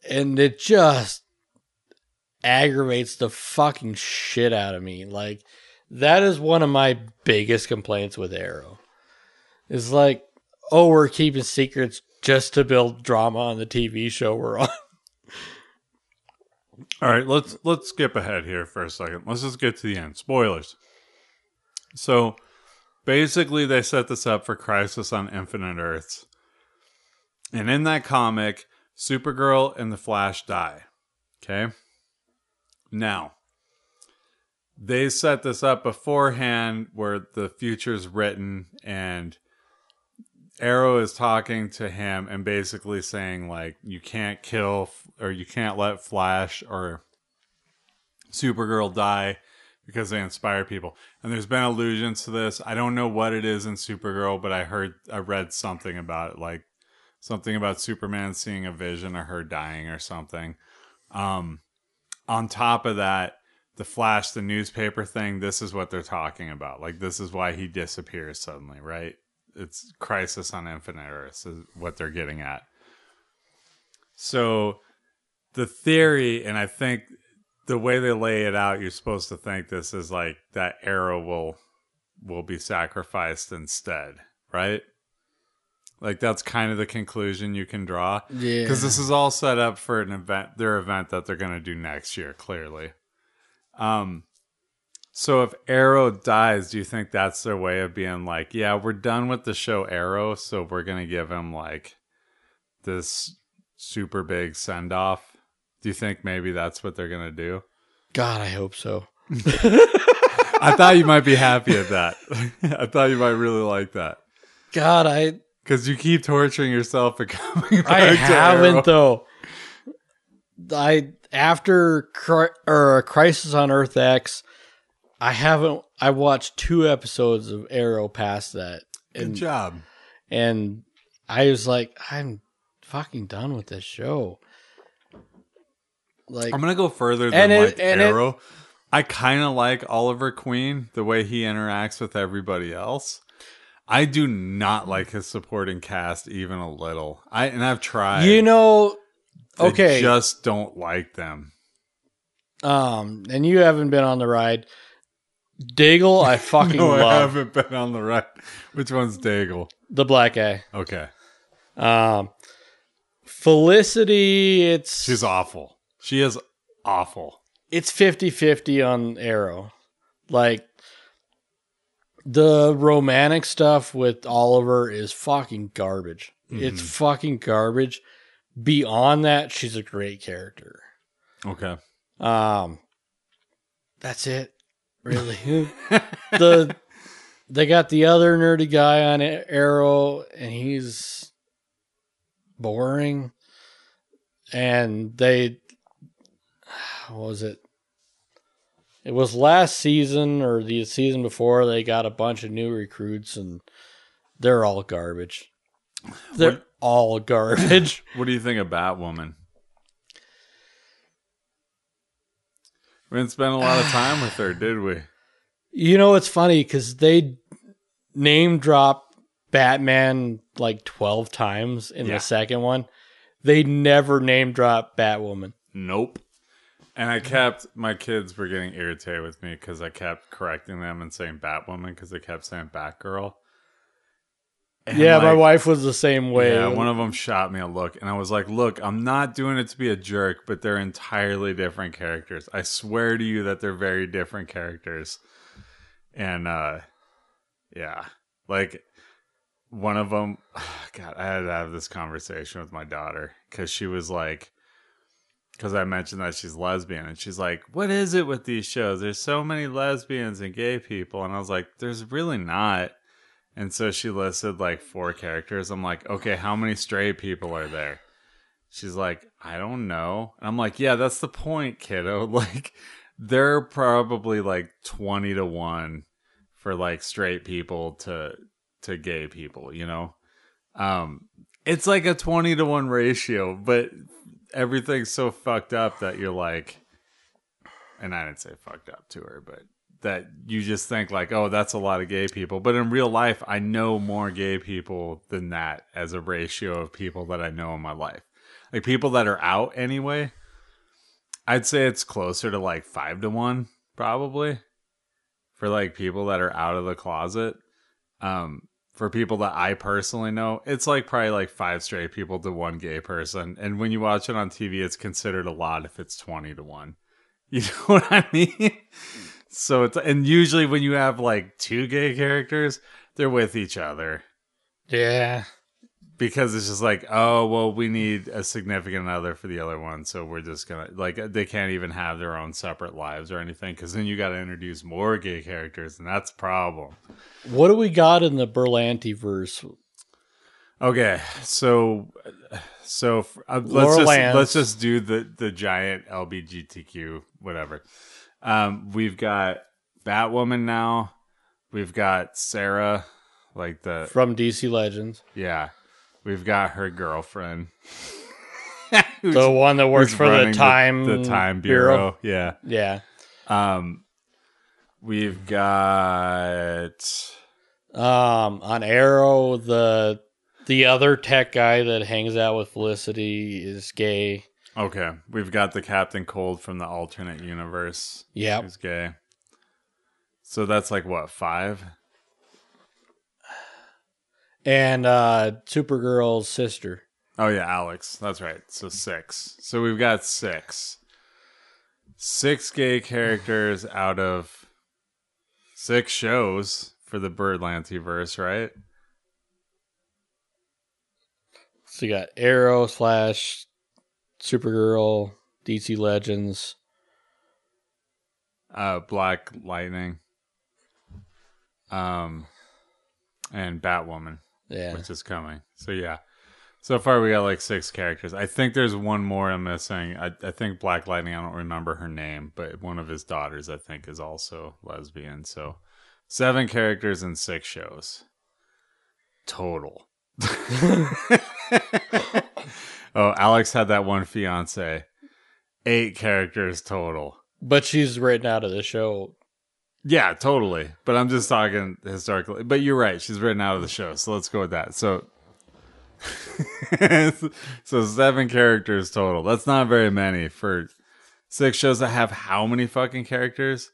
And it just aggravates the fucking shit out of me. Like that is one of my biggest complaints with Arrow. Is like, oh, we're keeping secrets just to build drama on the TV show we're on.
All right, let's let's skip ahead here for a second. Let's just get to the end. Spoilers. So, basically, they set this up for Crisis on Infinite Earths, and in that comic, Supergirl and the Flash die. Okay. Now, they set this up beforehand, where the future's written, and Arrow is talking to him and basically saying like you can't kill or you can't let Flash or Supergirl die because they inspire people. And there's been allusions to this. I don't know what it is in Supergirl, but I heard I read something about it like something about Superman seeing a vision of her dying or something. Um on top of that, the Flash, the newspaper thing, this is what they're talking about. Like this is why he disappears suddenly, right? It's Crisis on Infinite Earths is what they're getting at. So the theory, and I think the way they lay it out, you're supposed to think this is like that Arrow will will be sacrificed instead, right? Like that's kind of the conclusion you can draw.
Yeah.
Because this is all set up for an event, their event that they're going to do next year, clearly. Um, so if Arrow dies, do you think that's their way of being like, yeah, we're done with the show Arrow, so we're going to give him like this super big send off? Do you think maybe that's what they're going to do?
God, I hope so.
I thought you might be happy at that. I thought you might really like that.
God, I
Because you keep torturing yourself and coming back
I haven't though. I after Cri- or Crisis on Earth X, I haven't. I watched two episodes of Arrow past that,
Good job.
and I was like, I'm fucking done with this show. Like,
I'm gonna go further than
it-
like
and it-
Arrow. I kind of like Oliver Queen the way he interacts with everybody else. I do not like his supporting cast even a little. I and I've tried.
you know,
I
okay,
just don't like them.
um, and you haven't been on the ride. Diggle, I fucking
No, I haven't been on the right. Which one's Diggle?
the black guy.
Okay,
Um, Felicity, it's
she's awful. She is awful.
it's 50-50 on Arrow. Like the romantic stuff with Oliver is fucking garbage. It's fucking garbage. Beyond that, she's a great character.
Okay.
Um that's it. Really. the they got the other nerdy guy on Arrow and he's boring. And they was it? It was last season or the season before they got a bunch of new recruits and they're all garbage. They're
What-
all garbage.
What do you think of Batwoman? We didn't spend a lot of time with her, did we?
You know, it's funny because they name drop Batman like 12 times in
Yeah.
the second one. They never name drop Batwoman.
Nope. And I kept my kids were getting irritated with me because I kept correcting them and saying Batwoman because they kept saying Batgirl. And,
yeah, my wife was the same way.
Yeah, one of them shot me a look, and I was like, "Look, I'm not doing it to be a jerk, but they're entirely different characters. I swear to you that they're very different characters." And uh, yeah, like one of them, God, I had to have this conversation with my daughter because she was like, because I mentioned that she's lesbian, and she's like, "What is it with these shows? There's so many lesbians and gay people," and I was like, "There's really not." And so she listed like four characters. I'm like, okay, how many straight people are there? She's like, I don't know. And I'm like, yeah, that's the point, kiddo. Like, they're probably like 20 to 1 for like straight people to to gay people, you know? Um it's like a 20 to 1 ratio, but everything's so fucked up that you're like and I didn't say fucked up to her, but that you just think like, oh, that's a lot of gay people. But in real life, I know more gay people than that as a ratio of people that I know in my life. Like people that are out anyway, I'd say it's closer to like five to one, probably. For like people that are out of the closet. Um, for people that I personally know, it's like probably like five straight people to one gay person. And when you watch it on TV, it's considered a lot if it's 20 to one. You know what I mean? So it's and usually when you have like two gay characters, they're with each other
Yeah.
Because it's just like, oh well, we need a significant other for the other one, so we're just gonna like they can't even have their own separate lives or anything because then you got to introduce more gay characters, and that's a problem.
What do we got in the Berlanti verse?
Okay, so so uh, let's just
Lance.
let's just do the the giant LBGTQ whatever. Um, we've got Batwoman now. We've got Sarah, like the
From DC Legends.
yeah. We've got her girlfriend.
The one that works for the Time
the, Time Bureau. Yeah.
Yeah.
Um, we've got
Um, on Arrow, the The other tech guy that hangs out with Felicity is gay.
Okay, we've got the Captain Cold from the alternate universe.
Yeah.
He's gay. So that's like what, five?
And uh Supergirl's sister.
Oh yeah, Alex. That's right. So six. So we've got six. Six gay characters out of six shows for the Berlanti verse, right?
So you got Arrow, slash Supergirl, DC Legends.
Uh Black Lightning. Um and Batwoman.
Yeah.
which is coming. So yeah. So far we got like six characters. I think there's one more I'm missing. I, I think Black Lightning, I don't remember her name, but one of his daughters I think is also lesbian. So seven characters in six shows. Total. oh, Alex had that one fiance. Eight characters total.
But she's written out of the show.
Yeah, totally. But I'm just talking historically. But you're right. She's written out of the show. So let's go with that. So, so seven characters total. That's not very many for six shows that have how many fucking characters?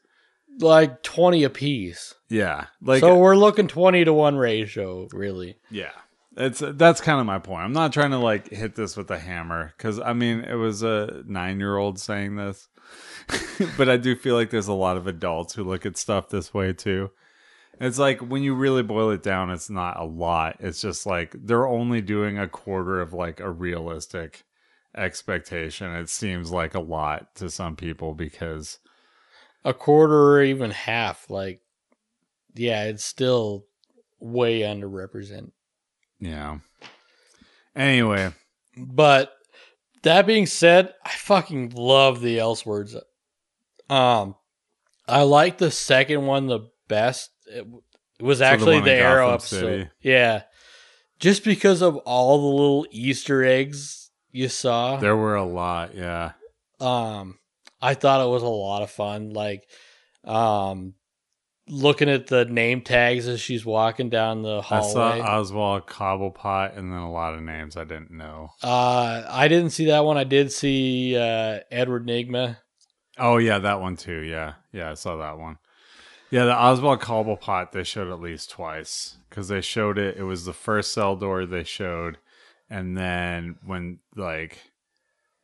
Like 20 apiece.
Yeah. Like,
so we're looking 20 to 1 ratio, really.
yeah. It's that's kind of my point. I'm not trying to like hit this with a hammer because I mean it was a nine year old saying this, but I do feel like there's a lot of adults who look at stuff this way too. It's like when you really boil it down, it's not a lot. It's just like they're only doing a quarter of like a realistic expectation. It seems like a lot to some people because
A quarter or even half. Like, yeah, it's still way underrepresented.
yeah. Anyway,
But that being said, I fucking love the Elseworlds. Um, I like the second one the best. It, it was actually
one
the,
in
Arrow episode.
City.
Yeah, just because of all the little Easter eggs you saw.
there were a lot. Yeah.
um, I thought it was a lot of fun. Like, um, looking at the name tags as she's walking down the hallway.
I saw. Oswald Cobblepot and then a lot of names I didn't know.
Uh, I didn't see that one. I did see uh, Edward Nygma.
Oh yeah, that one too. Yeah, yeah, I saw that one. Yeah, the Oswald Cobblepot they showed at least twice because they showed it. It was the first cell door they showed, and then when like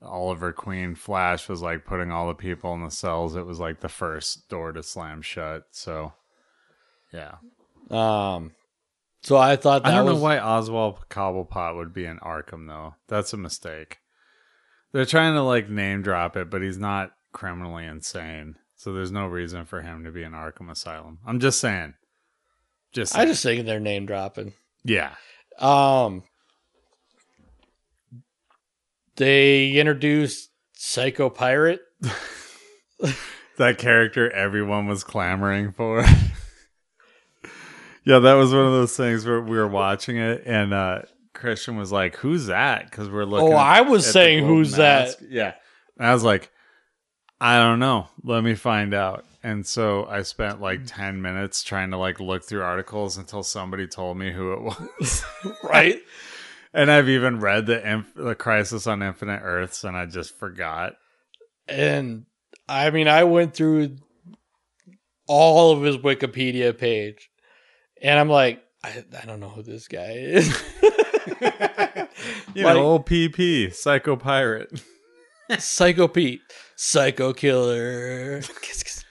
Oliver Queen Flash was like putting all the people in the cells, it was like the first door to slam shut. So yeah,
Um, so I thought that
I don't
was
know why Oswald Cobblepot would be in Arkham though. That's a mistake. They're trying to like name drop it, but he's not criminally insane. So there's no reason for him to be in Arkham Asylum. I'm just saying. Just
I just think they're name dropping.
yeah.
Um, they introduced Psycho Pirate.
That character everyone was clamoring for. yeah, that was one of those things where we were watching it and uh Christian was like, "Who's that?" Cuz we're looking
Oh, I was saying, "Who's
mask."
that?"
Yeah. And I was like, I don't know. Let me find out. And so I spent like hmm. 10 minutes trying to like look through articles until somebody told me who it was.
Right?
and I've even read the Inf- the Crisis on Infinite Earths and I just forgot.
and I mean, I went through all of his Wikipedia page, and I'm like, I, I don't know who this guy is.
You
Like-
know, old PP, Psycho Pirate.
Psycho Pete, Psycho Killer. Kiss, kiss.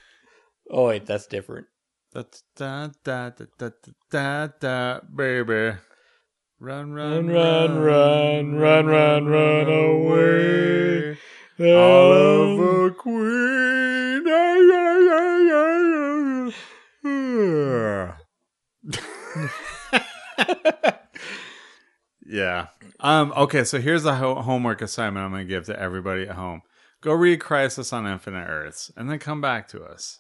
Oh wait, that's different.
Da, da, da, da, da, da, da, baby. Run, run,
Run, run, run, run, run away.
Oliver Queen. Ah, yeah. Um. Okay. So here's a ho- homework assignment I'm going to give to everybody at home. Go read Crisis on Infinite Earths, and then come back to us.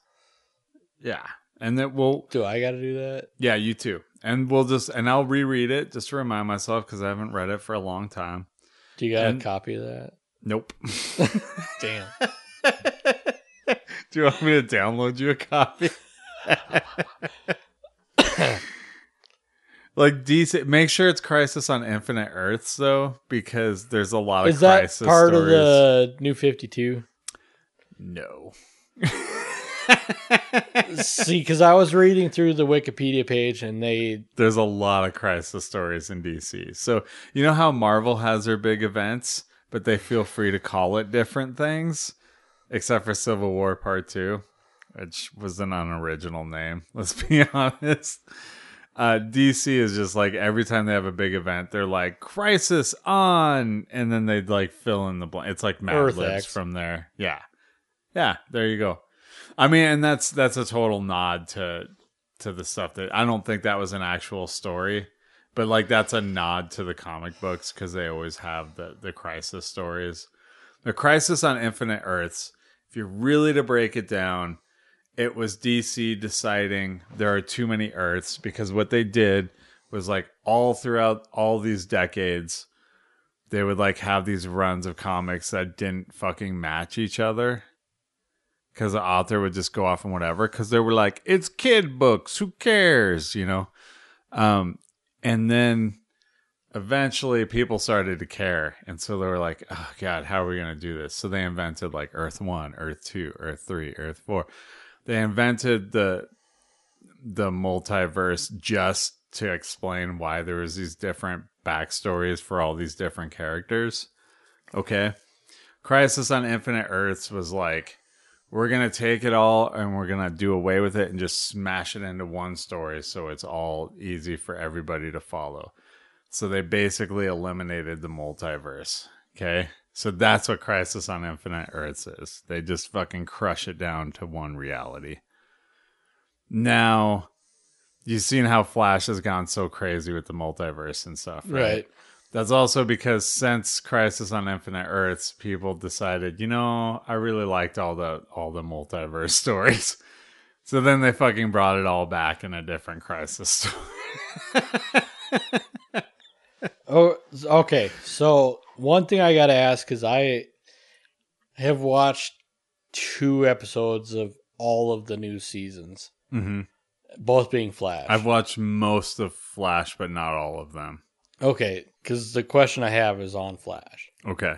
Yeah, and then we'll
Do I got to do that?
yeah, you too. And we'll just and I'll reread it just to remind myself because I haven't read it for a long time.
Do you got
And-
a copy of that?
Nope.
Damn.
Do you want me to download you a copy? Like DC, make sure it's Crisis on Infinite Earths though, because there's a lot of
Is that
crisis
part of the New Fifty Two?
No.
See, because I was reading through the Wikipedia page and they
There's a lot of crisis stories in DC. So you know how Marvel has their big events, but they feel free to call it different things, except for Civil War Part Two, which was an unoriginal name. Let's be honest. Uh, DC is just like every time they have a big event, they're like "Crisis on," and then they'd like fill in the blank. It's like Mad
Earth
Libs
X.
from there. Yeah, yeah. There you go. I mean, and that's that's a total nod to to the stuff that I don't think that was an actual story, but like that's a nod to the comic books because they always have the the crisis stories. The Crisis on Infinite Earths. If you're really to break it down, it was DC deciding there are too many Earths because what they did was like all throughout all these decades, they would like have these runs of comics that didn't fucking match each other. Because the author would just go off and whatever. Because they were like, it's kid books. Who cares? You know? Um, and then eventually people started to care. And so they were like, oh, God, how are we going to do this? So they invented like Earth 1, Earth 2, Earth 3, Earth 4 they invented the the multiverse just to explain why there was these different backstories for all these different characters. Okay. Crisis on Infinite Earths was like, we're gonna take it all and we're gonna do away with it and just smash it into one story so it's all easy for everybody to follow. So they basically eliminated the multiverse. Okay. So that's what Crisis on Infinite Earths is. They just fucking crush it down to one reality. Now, you've seen how Flash has gone so crazy with the multiverse and stuff, right?
right.
That's also because since Crisis on Infinite Earths, people decided, you know, I really liked all the all the multiverse stories. So then they fucking brought it all back in a different Crisis story.
Oh, okay. So one thing I got to ask because I have watched two episodes of all of the new seasons,
hmm
both being Flash.
I've watched most of Flash, but not all of them.
okay, because the question I have is on Flash.
Okay.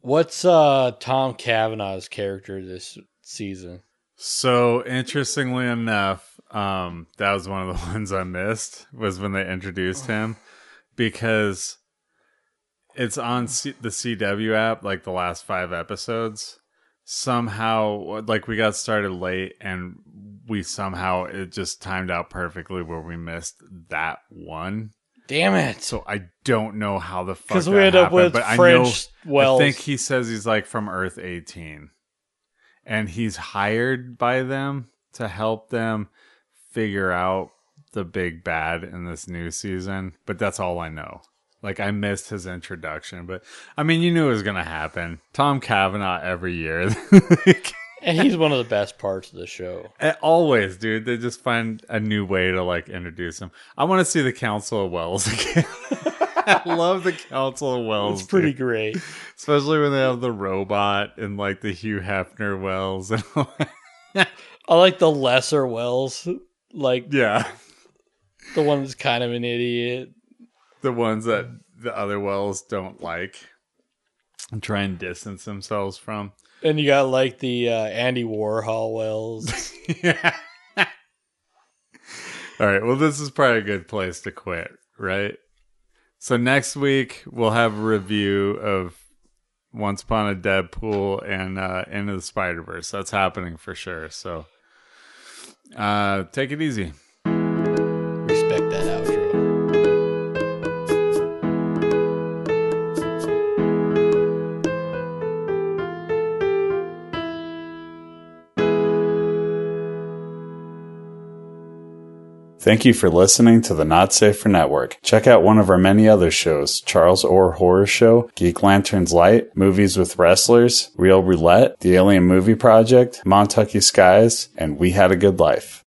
What's uh Tom Cavanaugh's character this season?
So interestingly enough, um, that was one of the ones I missed was when they introduced him because it's on C- the CW app, like the last five episodes. Somehow, like we got started late, and we somehow it just timed out perfectly where we missed that one.
Damn it!
So I don't know how the fuck
Because we end up with
but I know
French Wells.
I think he says he's like from Earth 18. And he's hired by them to help them figure out the big bad in this new season. But that's all I know. Like I missed his introduction, but I mean, you knew it was gonna happen. Tom Cavanaugh every year,
and he's one of the best parts of the show.
Eh, always, dude. They just find a new way to like introduce him. I want to see the Council of Wells again. I love the Council of Wells.
It's pretty
dude.
great.
especially when they have the robot and like the Hugh Hefner Wells. And.
I like the lesser Wells, like
yeah,
the one that's kind of an idiot.
The ones that the other Wells don't like and try and distance themselves from.
And you got like the uh, Andy Warhol Wells.
yeah. All right. Well, this is probably a good place to quit, right? So next week we'll have a review of Once Upon a Deadpool and uh, Into the Spider Verse. That's happening for sure. So uh, take it easy. Thank you for listening to the Not Safer Network. Check out one of our many other shows Charles Orr Horror Show, Geek Lanterns Light, Movies with Wrestlers, Real Roulette, The Alien Movie Project, Montucky Skies, and We Had a Good Life.